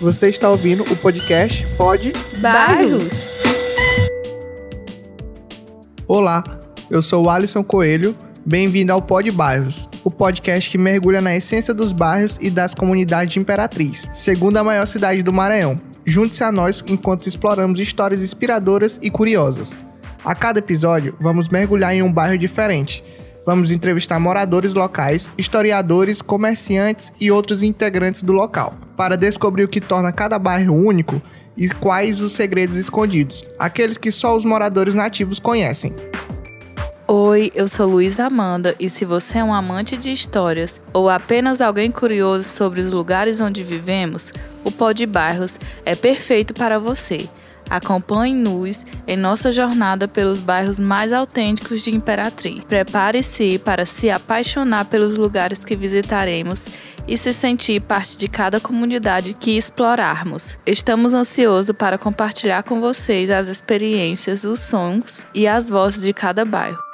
Você está ouvindo o podcast Pod Bairros. Olá, eu sou o Alisson Coelho. Bem-vindo ao Pod Bairros, o podcast que mergulha na essência dos bairros e das comunidades de Imperatriz, segunda maior cidade do Maranhão. Junte-se a nós enquanto exploramos histórias inspiradoras e curiosas. A cada episódio, vamos mergulhar em um bairro diferente. Vamos entrevistar moradores locais, historiadores, comerciantes e outros integrantes do local, para descobrir o que torna cada bairro único e quais os segredos escondidos, aqueles que só os moradores nativos conhecem. Oi, eu sou Luísa Amanda e se você é um amante de histórias ou apenas alguém curioso sobre os lugares onde vivemos, o Pod Bairros é perfeito para você. Acompanhe-nos em nossa jornada pelos bairros mais autênticos de Imperatriz. Prepare-se para se apaixonar pelos lugares que visitaremos e se sentir parte de cada comunidade que explorarmos. Estamos ansiosos para compartilhar com vocês as experiências, os sons e as vozes de cada bairro.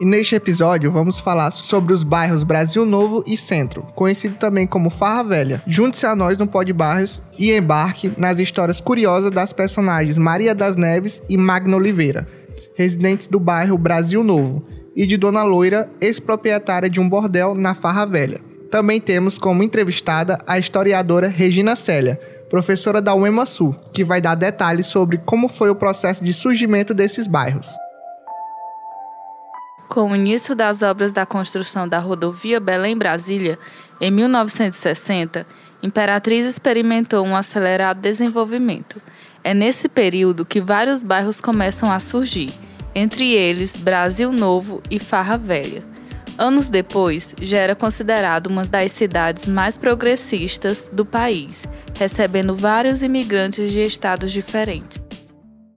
E neste episódio vamos falar sobre os bairros Brasil Novo e Centro, conhecido também como Farra Velha. Junte-se a nós no Pod Bairros e embarque nas histórias curiosas das personagens Maria das Neves e Magna Oliveira, residentes do bairro Brasil Novo, e de Dona Loira, ex-proprietária de um bordel na Farra Velha. Também temos como entrevistada a historiadora Regina Célia, professora da UEMA Sul, que vai dar detalhes sobre como foi o processo de surgimento desses bairros. Com o início das obras da construção da rodovia Belém-Brasília, em 1960, Imperatriz experimentou um acelerado desenvolvimento. É nesse período que vários bairros começam a surgir, entre eles Brasil Novo e Farra Velha. Anos depois, já era considerado uma das cidades mais progressistas do país, recebendo vários imigrantes de estados diferentes.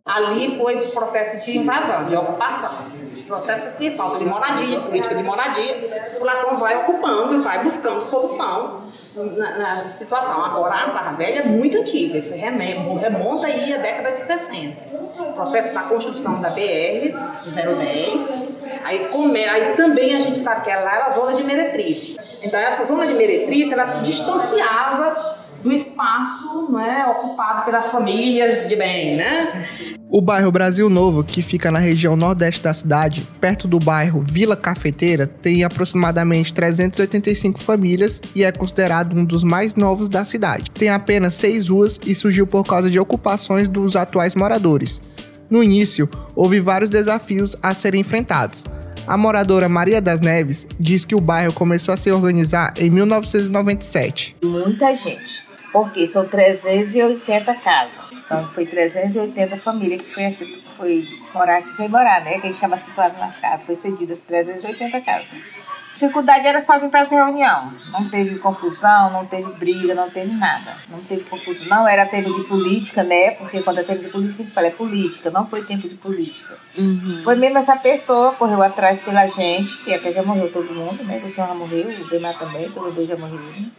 Ali foi o processo de invasão, de ocupação. Processo de falta de moradia, política de moradia. A população vai ocupando e vai buscando solução na, na situação. Agora, a Farra Velha é muito antiga, isso remonta aí à década de 60. O processo da construção da BR-010. Aí, come, aí também a gente sabe que lá era a zona de meretriz. Então, essa zona de meretriz, ela se distanciava do espaço né, ocupado pelas famílias de bem, né? O bairro Brasil Novo, que fica na região nordeste da cidade, perto do bairro Vila Cafeteira, tem aproximadamente 385 famílias e é considerado um dos mais novos da cidade. Tem apenas seis ruas e surgiu por causa de ocupações dos atuais moradores. No início, houve vários desafios a serem enfrentados. A moradora Maria das Neves diz que o bairro começou a se organizar em 1997. Muita gente porque são 380 casas. Então foi 380 famílias que foi, assim, foi morar, que foi morar, né? Que a gente chama situado nas casas. Foi cedidas 380 casas. A dificuldade era só vir para essa reunião. Não teve confusão, não teve briga, não teve nada. Não teve confusão. Não era tempo de política, né? Porque quando é tempo de política, a gente fala é política, não foi tempo de política. Uhum. Foi mesmo essa pessoa, correu atrás pela gente, que até já morreu todo mundo, né? O Tião já morreu, o Bemar também, todo mundo já morreu. Né?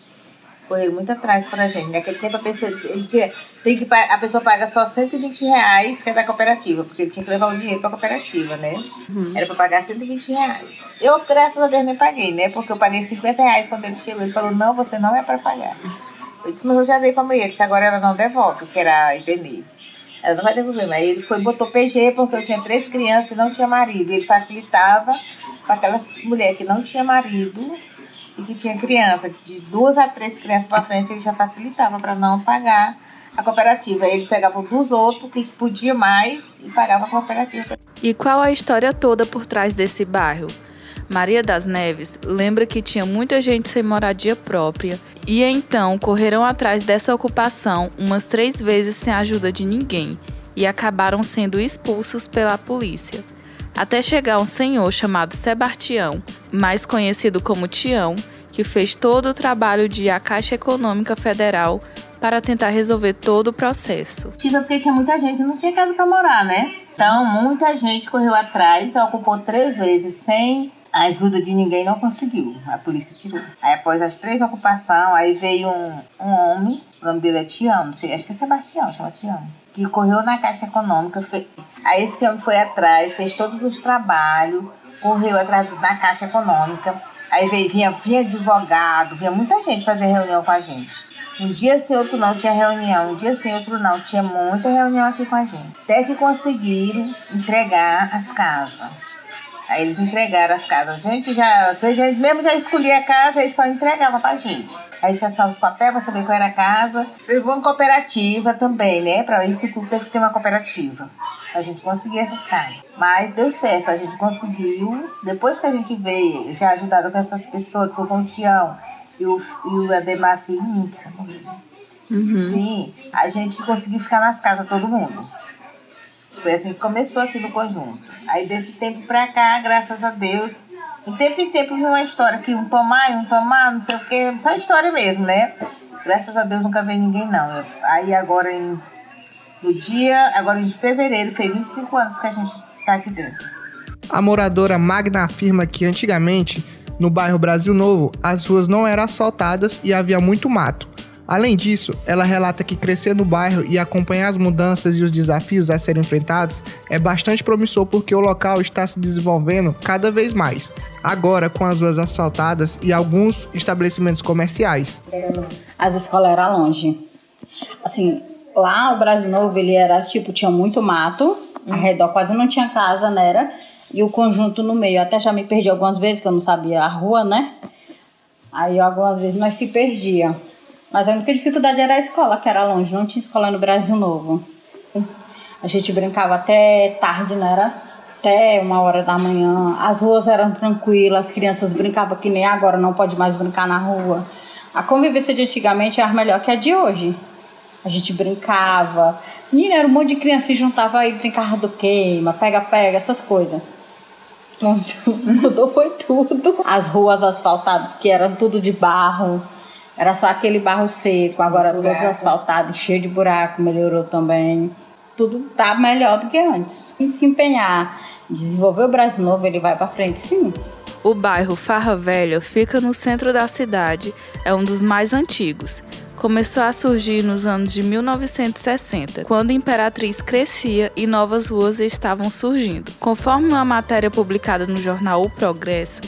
Correram muito atrás pra gente. Naquele tempo a pessoa dizia, dizia tem que, a pessoa paga só 120 reais que é da cooperativa, porque ele tinha que levar o dinheiro pra cooperativa, né? Uhum. Era pra pagar 120 reais. Eu, graças a Deus, nem paguei, né? Porque eu paguei 50 reais quando ele chegou. Ele falou, não, você não é pra pagar. Eu disse, mas eu já dei pra mulher. Disse, agora ela não devolve, que era entender. Ela não vai devolver, mas ele foi botou PG porque eu tinha três crianças e não tinha marido. Ele facilitava para aquelas mulheres que não tinha marido e que tinha criança, de duas a três crianças para frente, ele já facilitava para não pagar a cooperativa. Ele pegava dos outros que podia mais e pagava a cooperativa. E qual a história toda por trás desse bairro? Maria das Neves lembra que tinha muita gente sem moradia própria e então correram atrás dessa ocupação umas três vezes sem a ajuda de ninguém e acabaram sendo expulsos pela polícia até chegar um senhor chamado Sebastião, mais conhecido como Tião, que fez todo o trabalho de a Caixa Econômica Federal para tentar resolver todo o processo. Tive porque tinha muita gente, não tinha casa para morar, né? Então, muita gente correu atrás, ocupou três vezes sem a ajuda de ninguém, não conseguiu. A polícia tirou. Aí, após as três ocupações, aí veio um, um homem, o nome dele é Tião, não sei, acho que é Sebastião, chama Tião, que correu na Caixa Econômica, fez, Aí esse homem foi atrás, fez todos os trabalhos, correu atrás da Caixa Econômica. Aí veio, vinha, vinha advogado, vinha muita gente fazer reunião com a gente. Um dia sim, outro não tinha reunião, um dia sim, outro não. Tinha muita reunião aqui com a gente. Até que conseguiram entregar as casas. Aí eles entregaram as casas. A gente já, a gente mesmo já escolhia a casa e só entregava pra gente. Aí tinha só os papéis pra saber qual era a casa. Levou uma cooperativa também, né? Pra isso tudo teve que ter uma cooperativa. A gente conseguia essas casas. Mas deu certo, a gente conseguiu. Depois que a gente veio, já ajudado com essas pessoas, que foi com o Tião e o, e o Ademar Filhinho, uhum. Sim, a gente conseguiu ficar nas casas todo mundo. Foi assim que começou aqui no conjunto. Aí desse tempo pra cá, graças a Deus, de tempo em tempo vi uma história que um tomar, um tomar, não sei o quê, só história mesmo, né? Graças a Deus nunca veio ninguém não. Aí agora em no dia, agora de fevereiro, fez 25 anos que a gente tá aqui dentro. A moradora Magna afirma que antigamente, no bairro Brasil Novo, as ruas não eram asfaltadas e havia muito mato. Além disso, ela relata que crescer no bairro e acompanhar as mudanças e os desafios a serem enfrentados é bastante promissor porque o local está se desenvolvendo cada vez mais, agora com as ruas asfaltadas e alguns estabelecimentos comerciais. As escolas eram longe. Assim, lá o Brasil Novo ele era tipo, tinha muito mato, ao redor quase não tinha casa, né? Era, e o conjunto no meio. Até já me perdi algumas vezes, que eu não sabia a rua, né? Aí algumas vezes nós se perdia. Mas a única dificuldade era a escola, que era longe, não tinha escola no Brasil Novo. A gente brincava até tarde, não era? Até uma hora da manhã. As ruas eram tranquilas, as crianças brincavam que nem agora, não pode mais brincar na rua. A convivência de antigamente era melhor que a de hoje. A gente brincava. Menina, era um monte de criança se juntava aí, brincava do queima, pega-pega, essas coisas. Mudou foi tudo. As ruas asfaltadas, que eram tudo de barro era só aquele barro seco, agora tudo asfaltado, cheio de buraco, melhorou também. Tudo tá melhor do que antes. E se empenhar, desenvolver o Brasil Novo, ele vai para frente, sim. O bairro Farra Velha fica no centro da cidade, é um dos mais antigos. Começou a surgir nos anos de 1960, quando Imperatriz crescia e novas ruas estavam surgindo. Conforme uma matéria publicada no jornal O Progresso,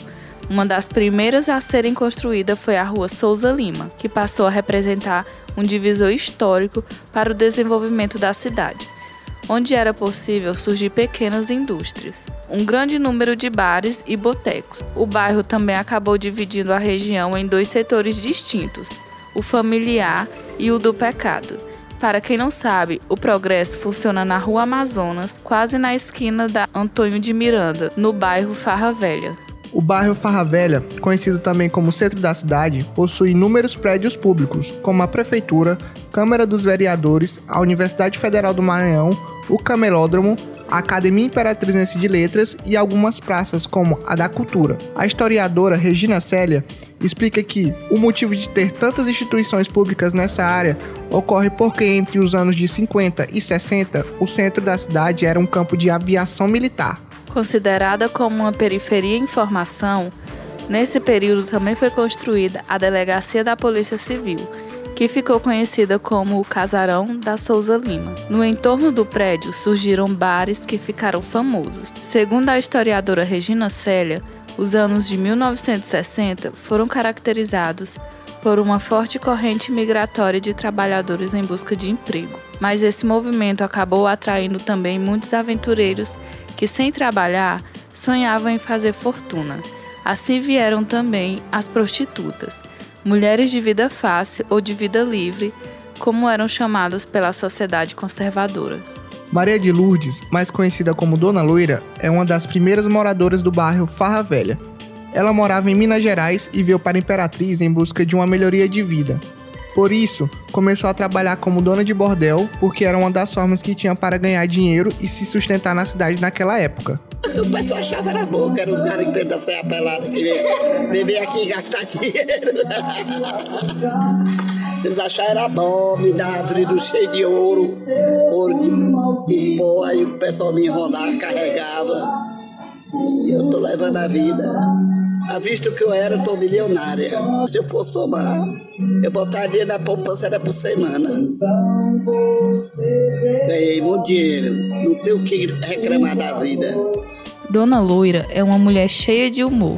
uma das primeiras a serem construídas foi a Rua Souza Lima, que passou a representar um divisor histórico para o desenvolvimento da cidade, onde era possível surgir pequenas indústrias, um grande número de bares e botecos. O bairro também acabou dividindo a região em dois setores distintos, o familiar e o do pecado. Para quem não sabe, o Progresso funciona na Rua Amazonas, quase na esquina da Antônio de Miranda, no bairro Farra Velha. O bairro Farra Velha, conhecido também como centro da cidade, possui inúmeros prédios públicos, como a Prefeitura, Câmara dos Vereadores, a Universidade Federal do Maranhão, o Camelódromo, a Academia Imperatrizense de Letras e algumas praças, como a da Cultura. A historiadora Regina Célia explica que o motivo de ter tantas instituições públicas nessa área ocorre porque entre os anos de 50 e 60, o centro da cidade era um campo de aviação militar. Considerada como uma periferia em formação, nesse período também foi construída a Delegacia da Polícia Civil, que ficou conhecida como o Casarão da Souza Lima. No entorno do prédio surgiram bares que ficaram famosos. Segundo a historiadora Regina Célia, os anos de 1960 foram caracterizados por uma forte corrente migratória de trabalhadores em busca de emprego. Mas esse movimento acabou atraindo também muitos aventureiros que, sem trabalhar, sonhavam em fazer fortuna. Assim vieram também as prostitutas, mulheres de vida fácil ou de vida livre, como eram chamadas pela sociedade conservadora. Maria de Lourdes, mais conhecida como Dona Loira, é uma das primeiras moradoras do bairro Farra Velha. Ela morava em Minas Gerais e veio para a Imperatriz em busca de uma melhoria de vida. Por isso, começou a trabalhar como dona de bordel, porque era uma das formas que tinha para ganhar dinheiro e se sustentar na cidade naquela época. O pessoal achava era bom, que eram os garimpeiros da Serra Pelada que beber aqui e gastar dinheiro. Eles achavam era bom, me dar vidro cheio de ouro, ouro de pó, aí o pessoal me enrolava, carregava. E eu tô levando a vida. A visto que eu era, eu tô milionária. Se eu for somar, eu botar dinheiro na poupança era por semana. Ganhei muito dinheiro. Não tenho o que reclamar da vida. Dona Loira é uma mulher cheia de humor.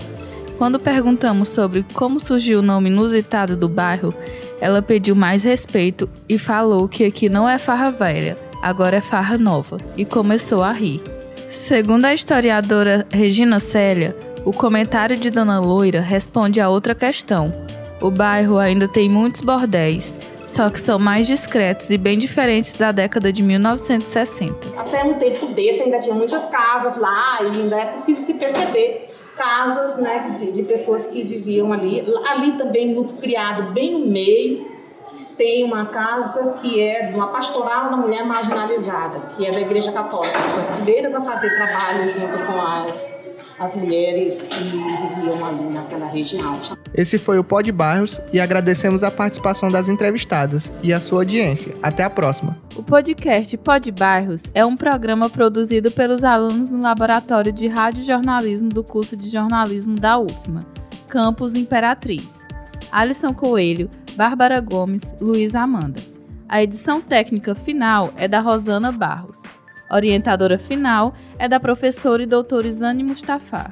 Quando perguntamos sobre como surgiu o nome inusitado do bairro, ela pediu mais respeito e falou que aqui não é farra velha, agora é farra nova, e começou a rir. Segundo a historiadora Regina Célia, o comentário de Dona Loira responde a outra questão. O bairro ainda tem muitos bordéis, só que são mais discretos e bem diferentes da década de 1960. Até um tempo desse ainda tinha muitas casas lá e ainda é possível se perceber casas né, de, de pessoas que viviam ali. Ali também, no criado bem no meio, tem uma casa que é uma pastoral da mulher marginalizada, que é da Igreja Católica. Foi as primeiras a fazer trabalho junto com as, as mulheres que viviam ali naquela região. Esse foi o Pod Bairros e agradecemos a participação das entrevistadas e a sua audiência. Até a próxima. O podcast Pod Bairros é um programa produzido pelos alunos no Laboratório de Rádio Jornalismo do curso de jornalismo da UFMA, Campus Imperatriz. Alisson Coelho, Bárbara Gomes, Luiz Amanda. A edição técnica final é da Rosana Barros. Orientadora final é da professora e doutora Isane Mustafa.